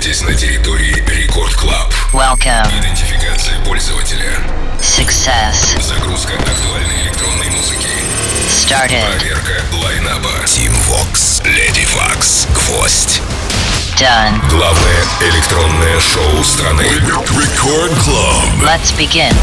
находитесь на территории Record Club. Идентификация пользователя. Success. Загрузка актуальной электронной музыки. Started. Проверка лайнапа. Team Vox. Lady Vox. Гвоздь. Done. Главное электронное шоу страны. Record Club. Let's begin.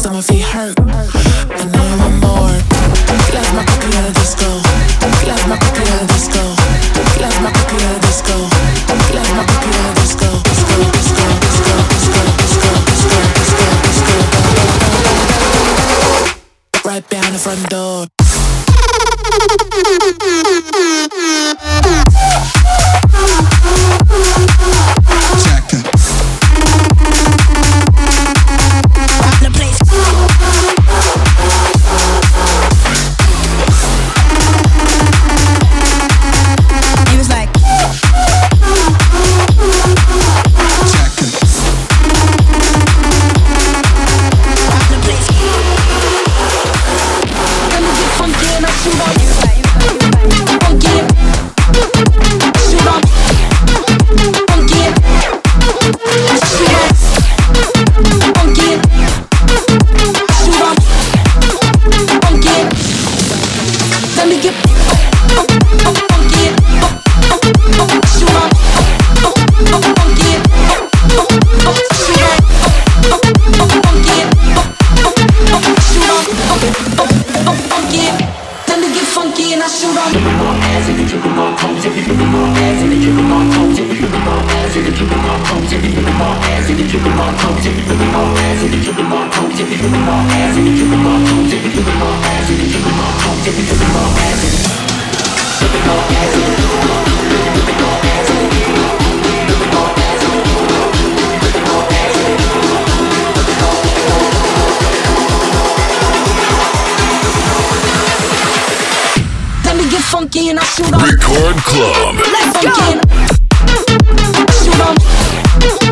stomach feel hurt. funky and I up Record Club. Let's go. And I.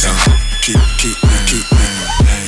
Keep, keep me, keep me.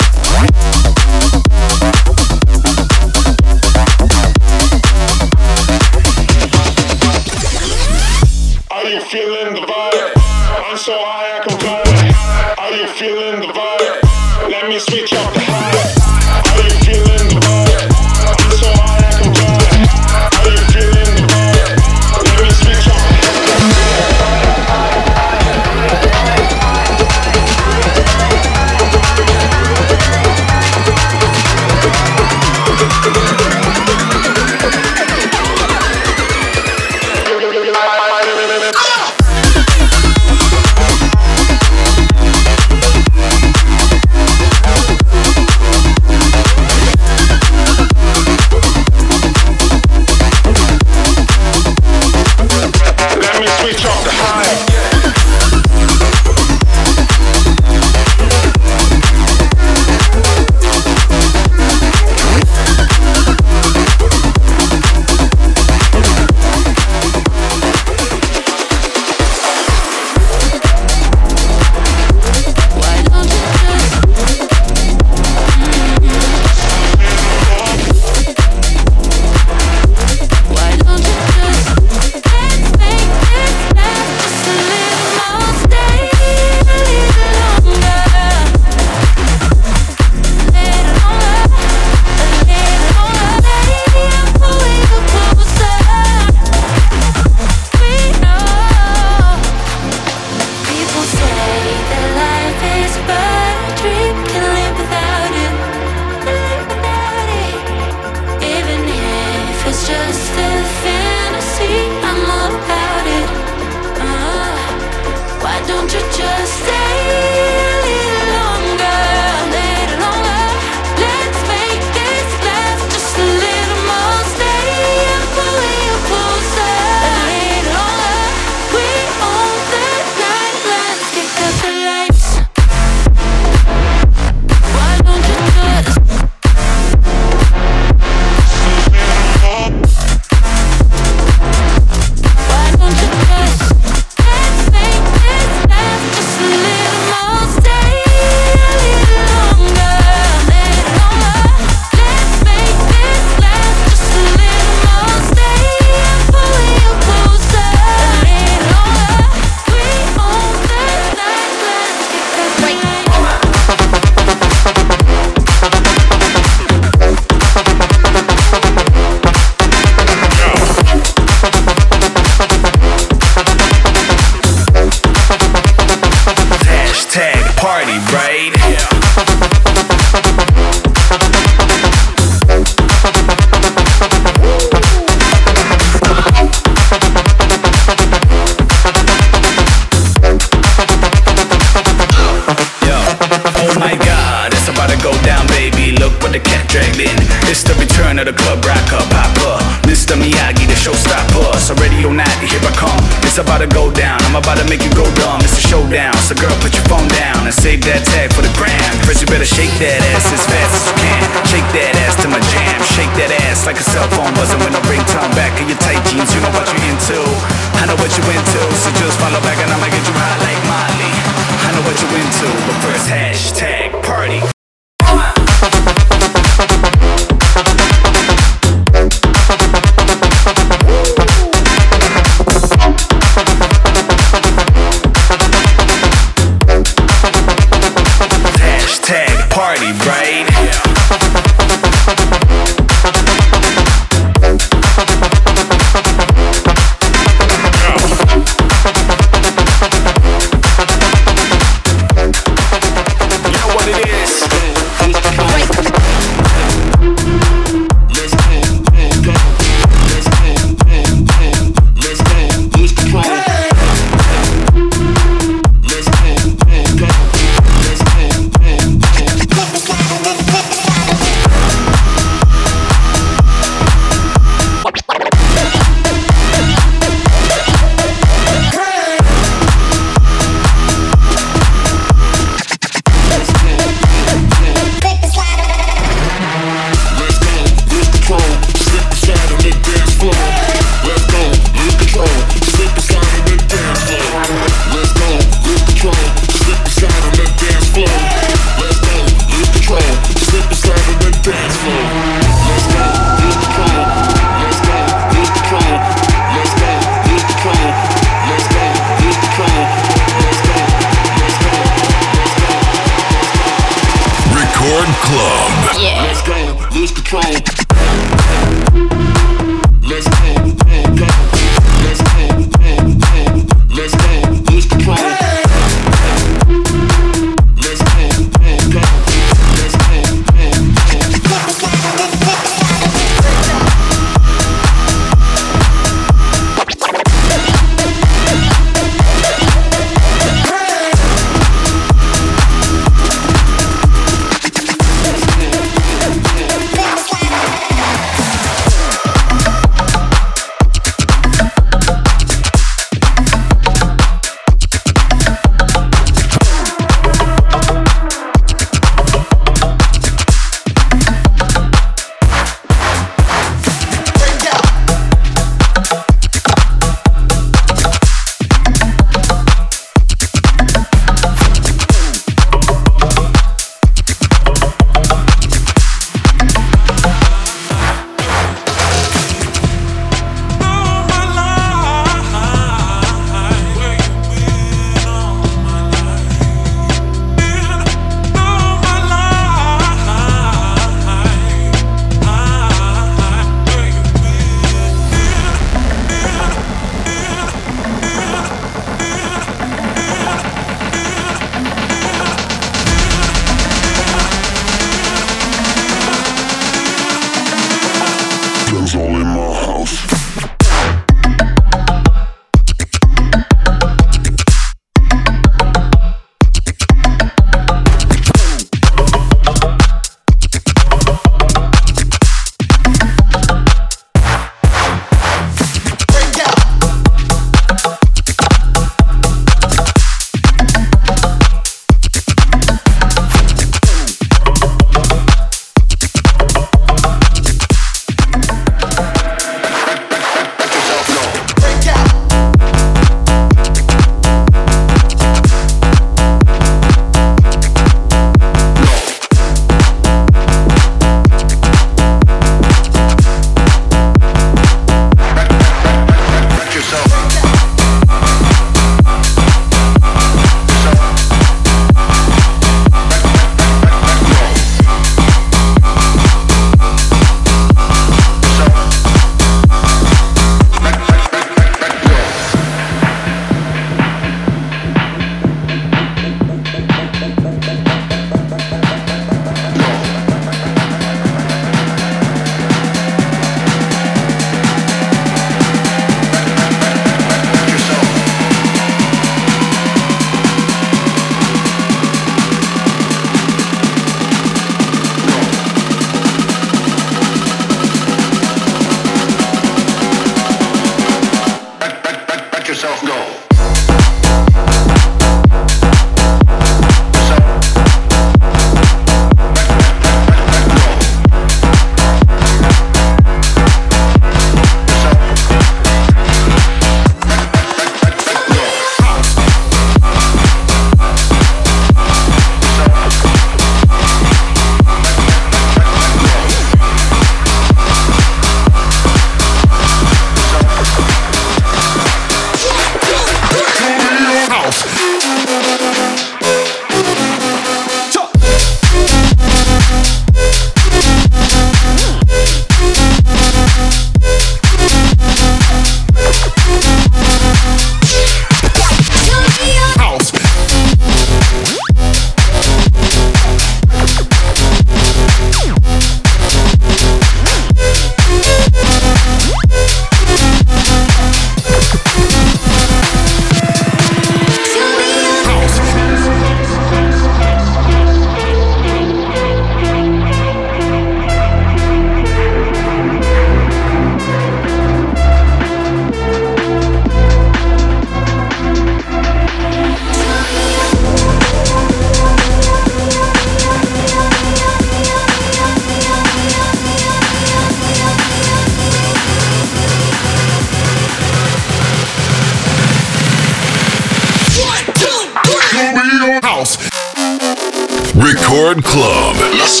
Record Club. Let's